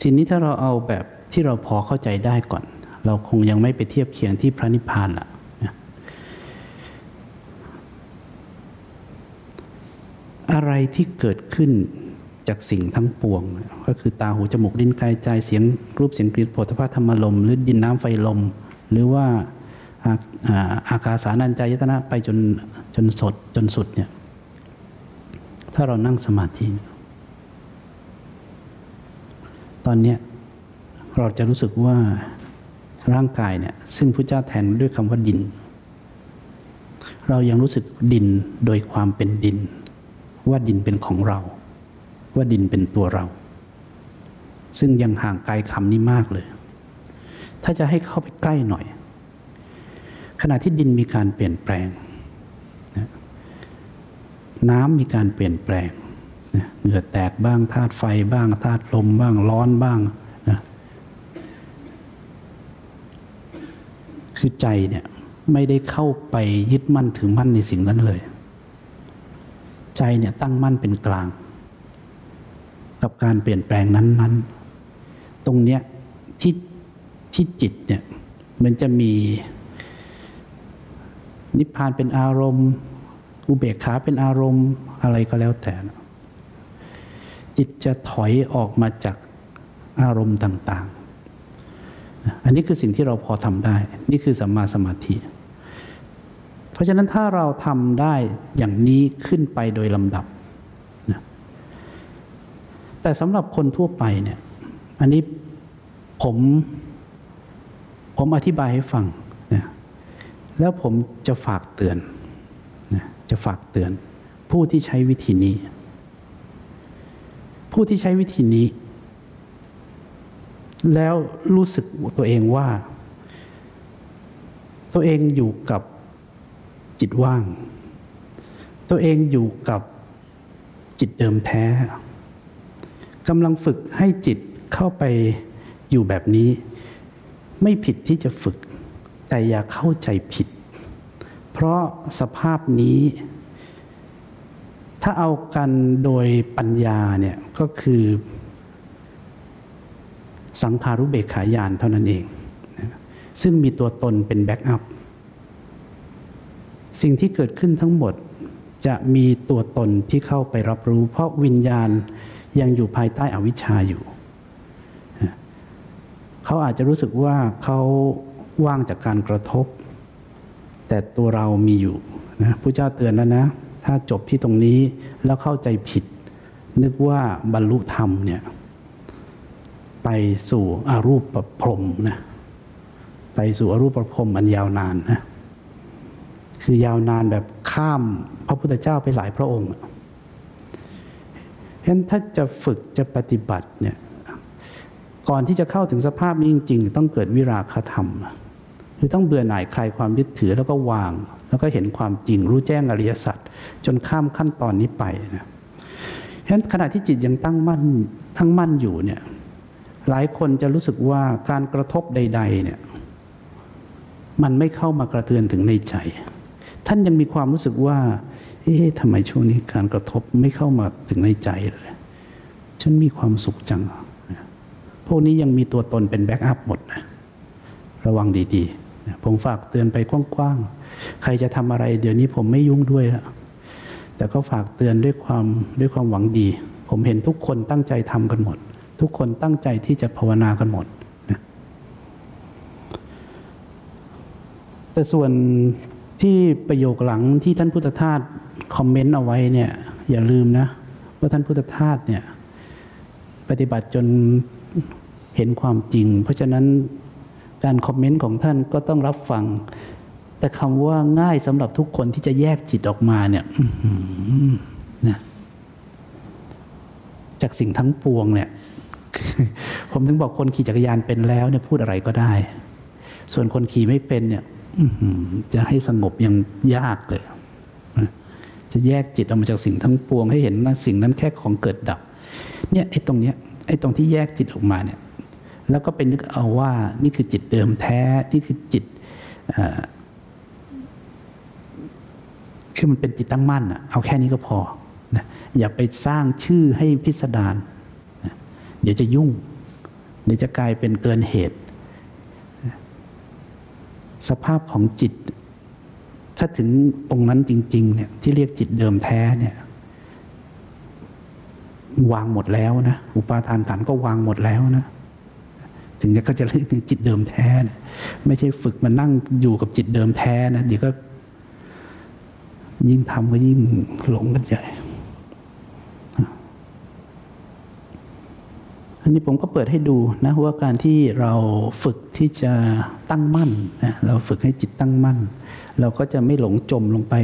ทีนี้ถ้าเราเอาแบบที่เราพอเข้าใจได้ก่อน เราคงยังไม่ไปเทียบเคียงที่พระนิพพานละนะอะไรที่เกิดขึ้นจากสิ่งทั้งปวง ก็คือตาหูจมูกลิ้นกายใจเสียงรูปเสียงกลิ่นโผฏฐัพธรรมลม หรือดินน้ำไฟลม หรือว่าอาอ่าอากาสานัญจายตนะไปจนจนสดจนสุดเนี่ยถ้าเรานั่งสมาธิเนี่ย ตอนนี้เราจะรู้สึกว่าร่างกายเนี่ยซึ่งพระเจ้าแทนด้วยคำว่าดิน เรายังรู้สึกดินโดยความเป็นดิน ว่าดินเป็นของเรา ว่าดินเป็นตัวเรา ซึ่งยังห่างไกลคำนี้มากเลย ถ้าจะให้เข้าไปใกล้หน่อย ขณะที่ดินมีการเปลี่ยนแปลง น้ำมีการเปลี่ยนแปลง เหงื่อแตกบ้างธาตุไฟบ้างธาตุลมบ้างร้อนบ้างนะคือใจเนี่ยไม่ได้เข้าไปยึดมั่นถือมั่นในสิ่งนั้นเลย ใจเนี่ยตั้งมั่นเป็นกลาง กับการเปลี่ยนแปลงนั้น ๆ ตรงเนี้ยที่ที่จิตเนี่ยมันจะมี นิพพานเป็นอารมณ์ อุเบกขาเป็นอารมณ์อะไรก็แล้วแต่นะ จิตจะถอยออกมาจากอารมณ์ต่าง ๆ อันนี้คือสิ่งที่เราพอทำได้ นี่คือสัมมาสมาธิ เพราะฉะนั้นถ้าเราทำได้อย่างนี้ขึ้นไปโดยลำดับนะแต่สำหรับคนทั่วไปเนี่ย อันนี้ผมผมอธิบายให้ฟังนะแล้วผมจะฝากเตือนนะจะฝากเตือน ผู้ที่ใช้วิธีนี้ ผู้ที่ใช้วิธีนี้ แล้วรู้สึกตัวเองว่า ตัวเองอยู่กับจิตว่าง ตัวเองอยู่กับจิตเดิมแท้กำลังฝึกให้จิตเข้าไปอยู่แบบนี้ ไม่ผิดที่จะฝึก แต่อย่าเข้าใจผิด เพราะสภาพนี้ ถ้าเอากันโดยปัญญาเนี่ยก็คือ สังขารุเบกขายานเท่านั้นเอง ซึ่งมีตัวตนเป็นแบ็กอัพ สิ่งที่เกิดขึ้นทั้งหมดจะมีตัวตนที่เข้าไปรับรู้ เพราะวิญญาณยังอยู่ภายใต้อวิชชาอยู่ เขาอาจจะรู้สึกว่าเขาว่างจากการกระทบ แต่ตัวเรามีอยู่นะพระเจ้าเตือนแล้วนะ ถ้าจบที่ตรงนี้แล้วเข้าใจผิด นึกว่าบรรลุธรรมเนี่ยไปสู่อารูปประพรมนะไปสู่อรูปประพรมอันยาวนานนะคือยาวนานแบบข้ามพระพุทธเจ้าไปหลายพระองค์ฉะนั้นถ้าจะฝึกจะปฏิบัติเนี่ยก่อนที่จะเข้าถึงสภาพนี้จริง ๆ ต้องเกิดวิราคธรรม คือต้องเบื่อหน่ายคลายความยึดถือแล้วก็วาง แล้วก็เห็นความจริงรู้แจ้งอริยสัจจนข้ามขั้นตอนนี้ไปนะฉะนั้นขณะที่จิตยังตั้งมั่นทั้งมั่นอยู่เนี่ยหลายคนจะรู้สึกว่าการกระทบใด ๆ เนี่ย มันไม่เข้ามากระเทือนถึงในใจ ท่านยังมีความรู้สึกว่า เอ๊ะทำไมช่วงนี้การกระทบไม่เข้ามาถึงในใจเลย ฉันมีความสุขจัง พวกนี้ยังมีตัวตนเป็น backup หมดนะ ระวังดี ๆ ผมฝากเตือนไปกว้างๆ ใครจะทำอะไร เดี๋ยวนี้ผมไม่ยุ่งด้วยแล้วแต่ก็ฝากเตือนด้วยความด้วยความหวังดี ผมเห็นทุกคนตั้งใจทำกันหมด ทุกคนตั้งใจที่จะภาวนากันหมดนะแต่ส่วนที่ประโยคหลังที่ท่านพุทธทาสคอมเมนต์เอาไว้เนี่ยอย่าลืมนะ ว่าท่านพุทธทาสเนี่ยปฏิบัติจนเห็นความจริง เพราะฉะนั้น การคอมเมนต์ของท่านก็ต้องรับฟัง แต่คำว่าง่ายสำหรับทุกคนที่จะแยกจิตออกมาเนี่ยนะจากสิ่งทั้งปวงเนี่ย ผมถึงบอกคนขี่จักรยานเป็นแล้วเนี่ยพูดอะไรก็ได้ ส่วนคนขี่ไม่เป็นเนี่ยจะให้สงบยังยากเลย จะแยกจิตออกมาจากสิ่งทั้งปวง ให้เห็นว่าสิ่งนั้นแค่ของเกิดดับ เนี่ยไอ้ตรงเนี้ยไอ้ตรงที่แยกจิตออกมาเนี่ย แล้วก็เป็นนึกเอาว่านี่คือจิตเดิมแท้ นี่คือจิตคือมันเป็นจิตตั้งมั่นอะเอาแค่นี้ก็พอนะอย่าไปสร้างชื่อให้พิสดารนะเดี๋ยวจะยุ่ง เดี๋ยวจะกลายเป็นเกินเหตุ สภาพของจิต ถ้าถึงตรงนั้นจริง ๆ เนี่ยที่เรียกจิตเดิมแท้เนี่ยวางหมดแล้วนะ อุปาทานขันก็วางหมดแล้วนะ ถึงจะก็จะเรียกจิตเดิมแท้นะไม่ใช่ฝึกมานั่งอยู่กับจิตเดิมแท้นะเดี๋ยวก็ ยิ่งทำก็ยิ่งหลงกันใหญ่อันนี้ผมก็เปิดให้ดูนะว่าการที่เราฝึกที่จะตั้งมั่นนะเราฝึกให้จิตตั้งมั่น เราก็จะไม่หลงจมลงไป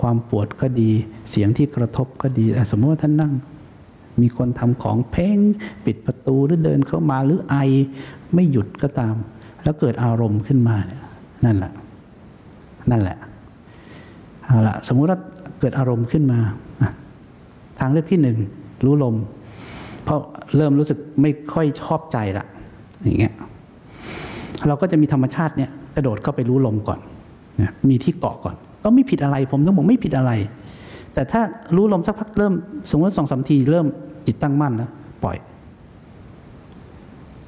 ความปวดก็ดี เสียงที่กระทบก็ดีสมมติว่าท่านนั่ง มีคนทำของเพ่งปิดประตูหรือเดินเข้ามาหรือไอไม่หยุดก็ตาม แล้วเกิดอารมณ์ขึ้นมาเนี่ยนั่นแหละนั่นแหละเอาละสมมุติว่าเกิดอารมณ์ขึ้นมา ทางเลือกที่หนึ่งรู้ลม เพราะเริ่มรู้สึกไม่ค่อยชอบใจละอย่างเงี้ยเราก็จะมีธรรมชาติเนี่ยกระโดดเข้าไปรู้ลมก่อนนะมีที่เกาะก่อน ก็ไม่ผิดอะไรผมต้องบอกไม่ผิดอะไร แต่ถ้ารู้ลมสักพักเริ่ม สมมติสองสามทีเริ่ม จิตตั้งมั่นแล้วปล่อย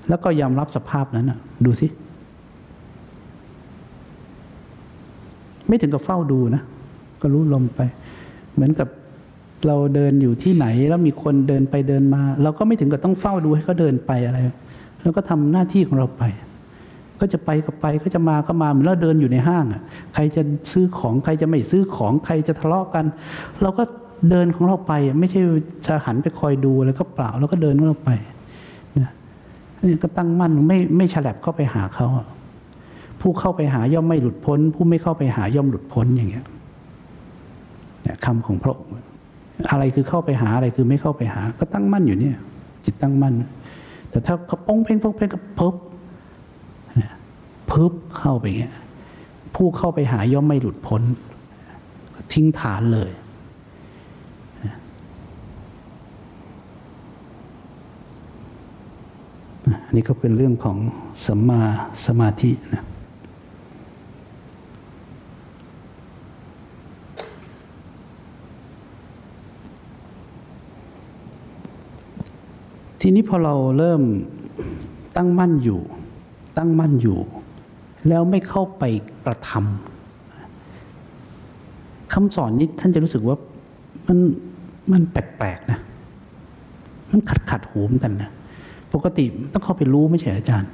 แล้วก็ยอมรับสภาพนั้นนะดูสิ ไม่ถึงกับเฝ้าดูนะ ก็รู้ลมไป เหมือนกับเราเดินอยู่ที่ไหนแล้วมีคนเดินไปเดินมา เราก็ไม่ถึงกับต้องเฝ้าดูให้เขาเดินไปอะไรเราก็ทำหน้าที่ของเราไป ก็จะไปก็ไปก็จะมาก็มาเหมือนเราเดินอยู่ในห้างอะ ใครจะซื้อของใครจะไม่ซื้อของใครจะทะเลาะกัน เราก็ เดินของเราไปไม่ใช่จะหันไปคอยดูอะไรก็เปล่าเราก็เดินของเราไปนะนี่ก็ตั้งมั่นไม่ไม่ฉลับเข้าไปหาเขาผู้เข้าไปหาย่อมไม่หลุดพ้น ผู้ไม่เข้าไปหาย่อมหลุดพ้นอย่างเงี้ยเนี่ยคำของพระองค์อะไรคือเข้าไปหาอะไรคือไม่เข้าไปหา ก็ตั้งมั่นอยู่เนี่ย จิตตั้งมั่น แต่ถ้าเขาป้องเพ่งป้องเพ่งก็เพิบเนี่ยเพิบเข้าไปอย่างเงี้ยผู้เข้าไปหาย่อมไม่หลุดพ้น ทิ้งฐานเลย อันนี้ก็เป็นเรื่องของสัมมาสมาธินะทีนี้พอเราเริ่มตั้งมั่นอยู่ ตั้งมั่นอยู่ แล้วไม่เข้าไปกระทำคำสอนนี้ท่านจะรู้สึกว่ามันมันแปลกๆนะ มันขัดขัดหูเหมอนกันนะ ปกติต้องเข้าไปรู้ไม่ใช่อาจารย์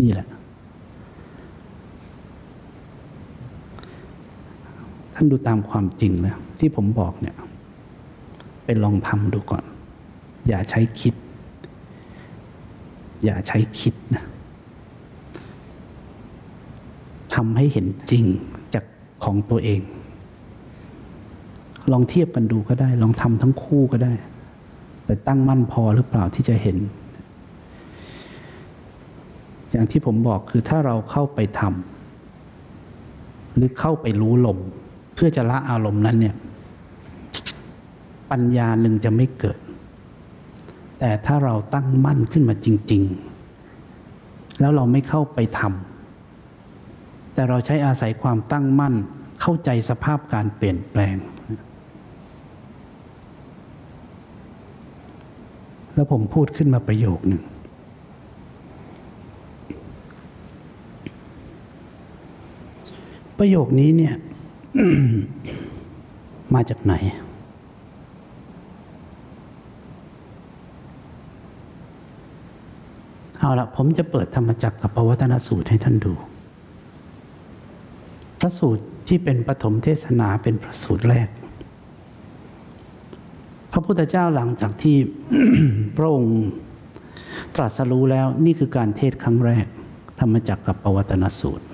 นี่แหละ ท่านดูตามความจริงนะที่ผมบอกเนี่ย ไปลองทำดูก่อน อย่าใช้คิด อย่าใช้คิดนะทำให้เห็นจริงจากของตัวเอง ลองเทียบกันดูก็ได้ ลองทำทั้งคู่ก็ได้ แต่ตั้งมั่นพอหรือเปล่าที่จะเห็น อย่างที่ผมบอกคือถ้าเราเข้าไปทำหรือเข้าไปรู้ลม เพื่อจะละอารมณ์นั้นเนี่ย ปัญญาหนึ่งจะไม่เกิด แต่ถ้าเราตั้งมั่นขึ้นมาจริง ๆ แล้วเราไม่เข้าไปทำแต่เราใช้อาศัยความตั้งมั่นเข้าใจสภาพการเปลี่ยนแปลง แล้วผมพูดขึ้นมาประโยคหนึ่ง ประโยคนี้เนี่ย มาจากไหน เอาละผมจะเปิดธรรมจักรกับปวัตนสูตรให้ท่านดู พระสูตรที่เป็นปฐมเทศนาเป็นพระสูตรแรก พุทธเจ้าหลังจากที่พระองค์ตรัสรู้แล้วนี่คือการเทศครั้งแรก ธรรมจักรกับปวัตนสูตร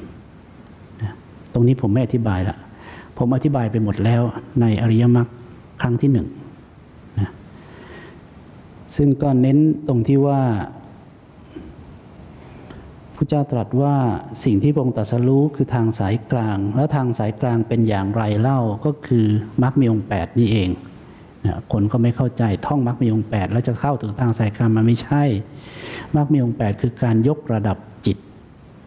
ตรงนี้ผมไม่อธิบายละผมอธิบายไปหมดแล้วในอริยมรรคครั้งที่หนึ่งนะซึ่งก็เน้นตรงที่ว่าพระเจ้าตรัสว่าสิ่งที่พระองค์ตรัสรู้คือทางสายกลาง แล้วทางสายกลางเป็นอย่างไรเล่าก็คือมรรคมีองค์แปดนี่เอง คนก็ไม่เข้าใจท่องมรรคมีองค์8แล้วจะเข้าถึงทางสายกลางมันไม่ใช่มรรคมีองค์8คือการยกระดับจิต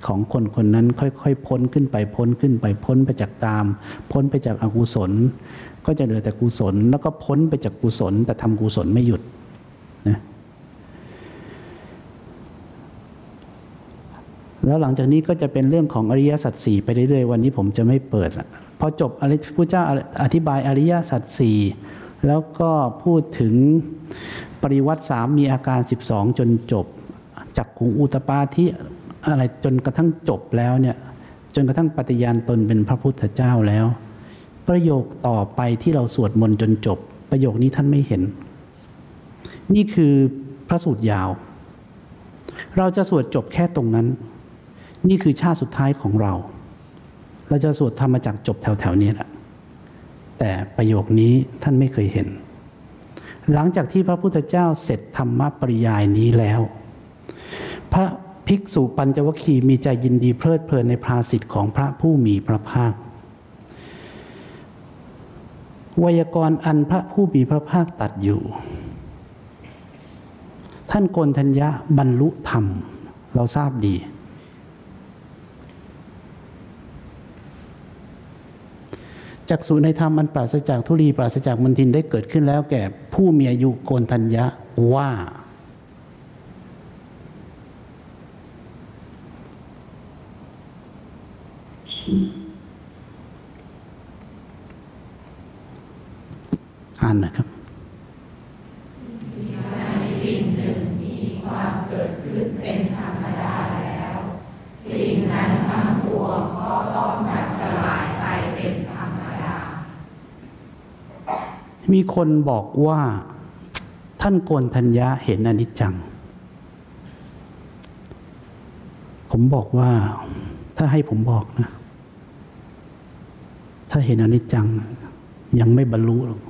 ของคนคนนั้นค่อยๆ พ้นขึ้นไปพ้นขึ้นไปพ้นไปจากตาม พ้นไปจากอกุศล ก็จะเหลือแต่กุศล แล้วก็พ้นไปจากกุศล แต่ทำกุศลไม่หยุดนะแล้วหลังจากนี้ก็จะเป็นเรื่องของอริยสัจสี่ไปเรื่อยๆวันนี้ผมจะไม่เปิดละพอจบพระเจ้าอธิบายอริยสัจสี่ แล้วก็พูดถึงปริวัติสามมีอาการ 12 จนจบ จากขุงอุตปาที่อะไรจนกระทั่งจบแล้วเนี่ยจนกระทั่งปฏิญาณตนเป็นพระพุทธเจ้าแล้ว ประโยคต่อไปที่เราสวดมนต์จนจบ ประโยคนี้ท่านไม่เห็น นี่คือพระสูตรยาว เราจะสวดจบแค่ตรงนั้น นี่คือชาติสุดท้ายของเรา เราจะสวดธรรมจักจบแถวๆนี้แหละ แต่ประโยคนี้ท่านไม่เคยเห็น หลังจากที่พระพุทธเจ้าเสร็จธรรมปริยายนี้แล้ว พระภิกษุปัญจวคีมีใจยินดีเพลิดเพลินในภาสิทธิ์ของพระผู้มีพระภาคไวยากรณ์อันพระผู้มีพระภาคตัดอยู่ ท่านโกนทัญญะบรรลุธรรม เราทราบดี จักษุในธรรมมันปราศจากทุลีปราศจากมนทินได้เกิดขึ้นแล้วแก่ผู้มีอายุโกนทัญญะว่า อ่านนะครับ มีคนบอกว่าท่านโกนทัญญะเห็นอนิจจัง ผมบอกว่า ถ้าให้ผมบอกนะ ถ้าเห็นอนิจจัง ยังไม่บรรลุหรอก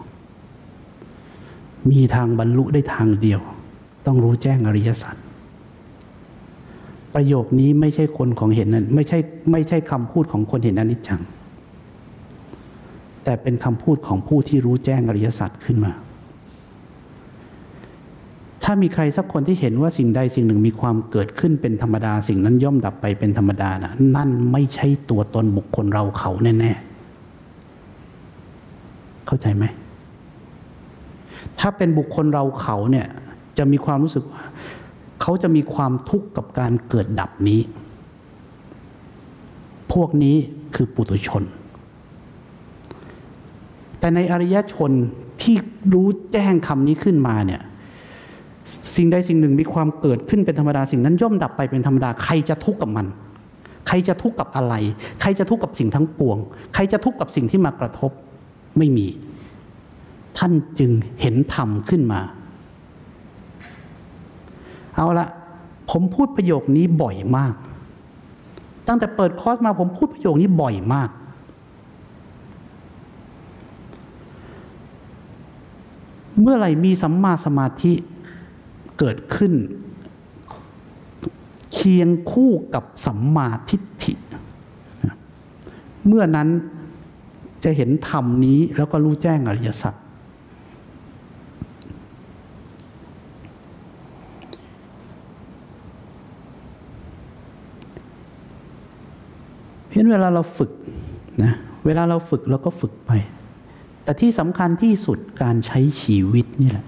มีทางบรรลุได้ทางเดียว ต้องรู้แจ้งอริยสัจประโยคนี้ไม่ใช่คนของเห็นนั้นไม่ใช่ไม่ใช่คำพูดของคนเห็นอนิจจัง แต่เป็นคำพูดของผู้ที่รู้แจ้งอริยสัจขึ้นมา ถ้ามีใครสักคนที่เห็นว่าสิ่งใดสิ่งหนึ่งมีความเกิดขึ้นเป็นธรรมดา สิ่งนั้นย่อมดับไปเป็นธรรมดานะนั่นไม่ใช่ตัวตนบุคคลเราเขาแน่ๆ เข้าใจไหม ถ้าเป็นบุคคลเราเขาเนี่ยจะมีความรู้สึกว่าเขาจะมีความทุกข์กับการเกิดดับนี้ พวกนี้คือปุถุชน แต่ในอริยชนที่รู้แจ้งคำนี้ขึ้นมาเนี่ยสิ่งใดสิ่งหนึ่งมีความเกิดขึ้นเป็นธรรมดาสิ่งนั้นย่อมดับไปเป็นธรรมดาใครจะทุกข์กับมัน ใครจะทุกข์กับอะไร ใครจะทุกข์กับสิ่งทั้งปวง ใครจะทุกข์กับสิ่งที่มากระทบไม่มี ท่านจึงเห็นธรรมขึ้นมา เอาละผมพูดประโยคนี้บ่อยมาก ตั้งแต่เปิดคอร์สมาผมพูดประโยคนี้บ่อยมาก เมื่อไหร่มีสัมมาสมาธิเกิดขึ้น เคียงคู่กับสัมมาทิฏฐิ เมื่อนั้นจะเห็นธรรมนี้แล้วก็รู้แจ้งอริยสัจเพราะฉะนั้นเวลาเราฝึกนะเวลาเราฝึกเราก็ฝึกไป แต่ที่สำคัญที่สุดการใช้ชีวิตนี่แหละ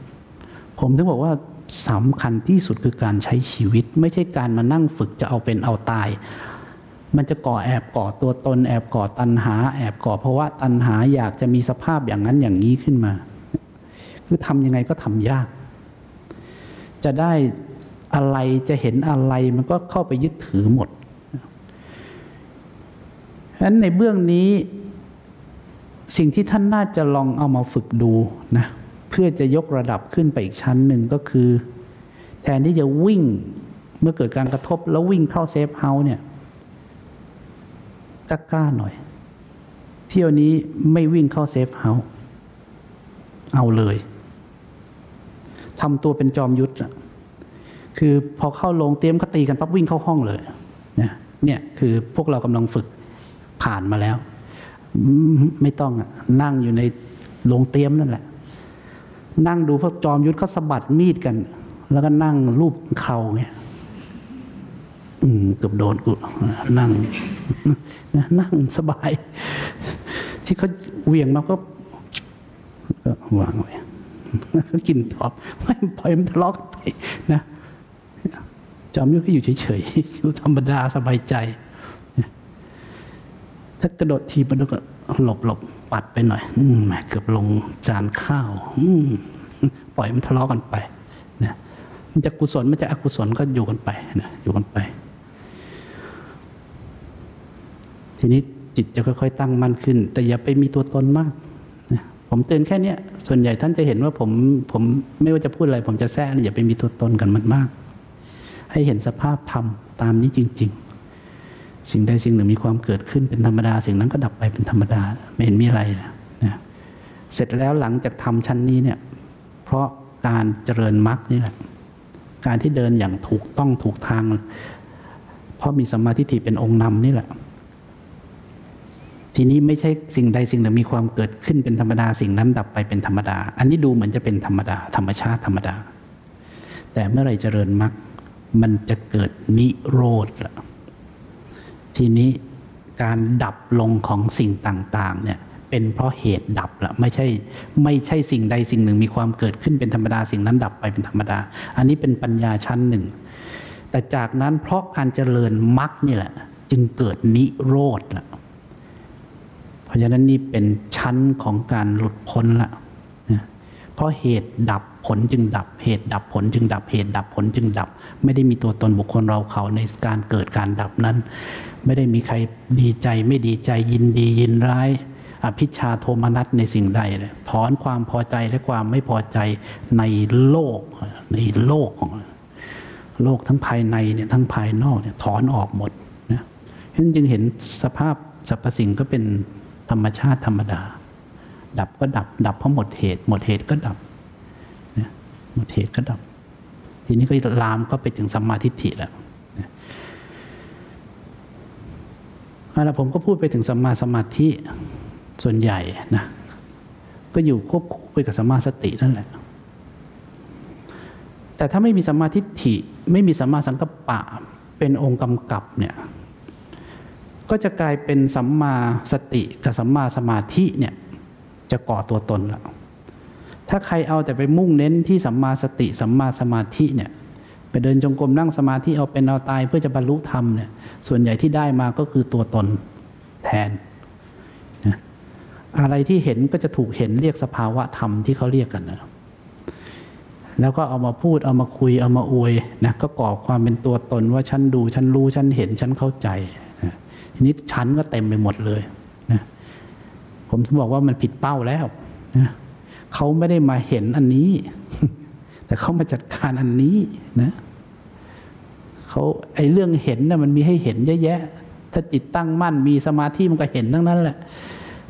ผมถึงบอกว่าสำคัญที่สุดคือการใช้ชีวิต ไม่ใช่การมานั่งฝึกจะเอาเป็นเอาตาย มันจะก่อแอบก่อตัวตน แอบก่อตัณหา แอบก่อภาะวะตัณหาอยากจะมีสภาพอย่างนั้นอย่างนี้ขึ้นมา คือทำยังไงก็ทำยาก จะได้อะไรจะเห็นอะไรมันก็เข้าไปยึดถือหมดฉะนั้นในเบื้องนี้ สิ่งที่ท่านน่าจะลองเอามาฝึกดูนะเพื่อจะยกระดับขึ้นไปอีกชั้นหนึ่งก็คือ แทนที่จะวิ่งเมื่อเกิดการกระทบแล้ววิ่งเข้า safe house เนี่ยกล้าๆหน่อย เที่ยวนี้ไม่วิ่งเข้า safe houseเอาเลยทำตัวเป็นจอมยุทธคือพอเข้าลงเตรียมก็ตีกันปั๊บวิ่งเข้าห้องเลยเนี่ยเนี่ยคือพวกเรากำลังฝึกผ่านมาแล้ว ไม่ต้องอะนั่งอยู่ในโรงเตรียมนั่นแหละ นั่งดูพวกจอมยุทธเขาสะบัดมีดกัน แล้วก็นั่งรูปเข่าเงี้ยอืมเกือบโดนกูนั่งนะนั่งสบาย ที่เขาเหวี่ยงมาก็ก็วางไว้ก็กินตอบไม่ปล่อยมันทะเลาะกันไปนะจอมยุทธก็อยู่เฉยๆอยู่ธรรมดาสบายใจ ถ้ากระโดดทีมันก็หลบหลบปัดไปหน่อย อืมเกือบลงจานข้าว อืมปล่อยมันทะเลาะกันไปนะมันจะกุศลมันจะอกุศลก็อยู่กันไปนะอยู่กันไป ทีนี้จิตจะค่อยๆตั้งมั่นขึ้น แต่อย่าไปมีตัวตนมากนะผมเตือนแค่เนี้ย ส่วนใหญ่ท่านจะเห็นว่าผมผมไม่ว่าจะพูดอะไร ผมจะแทรกอย่าไปมีตัวตนกันมันมาก ให้เห็นสภาพธรรมตามนี้จริง ๆ สิ่งใดสิ่งหนึ่งมีความเกิดขึ้นเป็นธรรมดา สิ่งนั้นก็ดับไปเป็นธรรมดา ไม่เห็นมีอะไรนะเสร็จแล้วหลังจากทำชั้นนี้เนี่ยเพราะการเจริญมรรคนี่แหละการที่เดินอย่างถูกต้องถูกทาง เพราะมีสมาธิฏฐิเป็นองค์นำนี่แหละ ทีนี้ไม่ใช่สิ่งใดสิ่งหนึ่งมีความเกิดขึ้นเป็นธรรมดา สิ่งนั้นดับไปเป็นธรรมดา อันนี้ดูเหมือนจะเป็นธรรมดา ธรรมชาติธรรมดา แต่เมื่อไรเจริญมรรคมันจะเกิดนิโรธละ ทีนี้การดับลงของสิ่งต่างๆเนี่ยเป็นเพราะเหตุดับละไม่ใช่ไม่ใช่สิ่งใดสิ่งหนึ่งมีความเกิดขึ้นเป็นธรรมดาสิ่งนั้นดับไปเป็นธรรมดา อันนี้เป็นปัญญาชั้นหนึ่ง แต่จากนั้นเพราะการเจริญมรรคนี่แหละ จึงเกิดนิโรธละเพราะฉะนั้นนี่เป็นชั้นของการหลุดพ้นละนะเพราะเหตุดับผลจึงดับ เหตุดับผลจึงดับเหตุดับผลจึงดับ ไม่ได้มีตัวตนบุคคลเราเขาในการเกิดการดับนั้น ไม่ได้มีใครดีใจไม่ดีใจยินดียินร้าย อภิชาโทมนัสในสิ่งใดเลยถอนความพอใจและความไม่พอใจในโลกในโลกของโลกทั้งภายในเนี่ยทั้งภายนอกเนี่ยถอนออกหมดนะฉะนั้นจึงเห็นสภาพสรรพสิ่งก็เป็นธรรมชาติธรรมดา ดับก็ดับ ดับเพราะหมดเหตุ หมดเหตุก็ดับนะหมดเหตุก็ดับ ทีนี้ก็ลามก็ไปถึงสัมมาทิฏฐิแล้ว นะเอาละผมก็พูดไปถึงสัมมาสมาธิส่วนใหญ่นะก็อยู่ควบคู่ไปกับสัมมาสตินั่นแหละ แต่ถ้าไม่มีสัมมาทิฏฐิไม่มีสัมมาสังกัปปะเป็นองค์กำกับเนี่ยก็จะกลายเป็นสัมมาสติกับสัมมาสมาธิเนี่ยจะก่อตัวตนแล้ว ถ้าใครเอาแต่ไปมุ่งเน้นที่สัมมาสติสัมมาสมาธิเนี่ยไปเดินจงกรมนั่งสมาธิเอาเป็นเอาตายเพื่อจะบรรลุธรรมเนี่ย ส่วนใหญ่ที่ได้มาก็คือตัวตนแทนนะอะไรที่เห็นก็จะถูกเห็นเรียกสภาวะธรรมที่เขาเรียกกันนะแล้วก็เอามาพูดเอามาคุยเอามาอวยนะก็ก่อความเป็นตัวตนว่าฉันดูฉันรู้ฉันเห็นฉันเข้าใจนะทีนี้ฉันก็เต็มไปหมดเลยนะผมถึงบอกว่ามันผิดเป้าแล้วนะเขาไม่ได้มาเห็นอันนี้ แต่เขามาจัดการอันนี้นะ เขาไอ้เรื่องเห็นนะ่ะมันมีให้เห็นเยอะแยะ ถ้าจิตตั้งมั่นมีสมาธิมันก็เห็นทั้งนั้นแหละ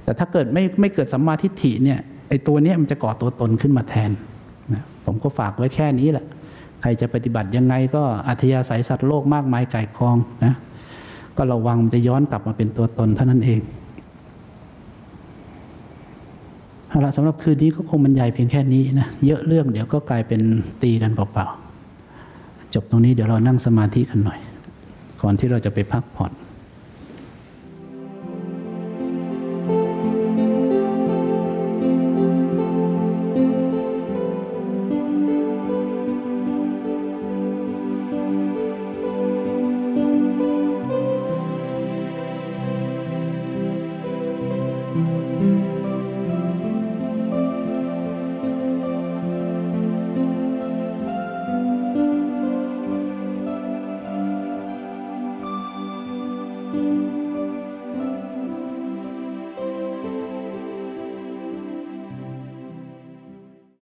แต่ถ้าเกิดไม่ไม่เกิดสัมมาทิฏฐิเนี่ยไอ้ตัวเนี้ยมันจะก่อตัวตนขึ้นมาแทนนะผมก็ฝากไว้แค่นี้แหละ ใครจะปฏิบัติยังไงก็อัธยาศัยสัตว์โลกมากมายไก่กองนะก็ระวังมันจะย้อนกลับมาเป็นตัวตนเท่านั้นเองเอาละสำหรับคืนนี้ก็คงบรรยายเพียงแค่นี้นะ เยอะเรื่องเดี๋ยวก็กลายเป็นตีกันเปล่าๆ จบตรงนี้เดี๋ยวเรานั่งสมาธิกันหน่อย ก่อนที่เราจะไปพักผ่อน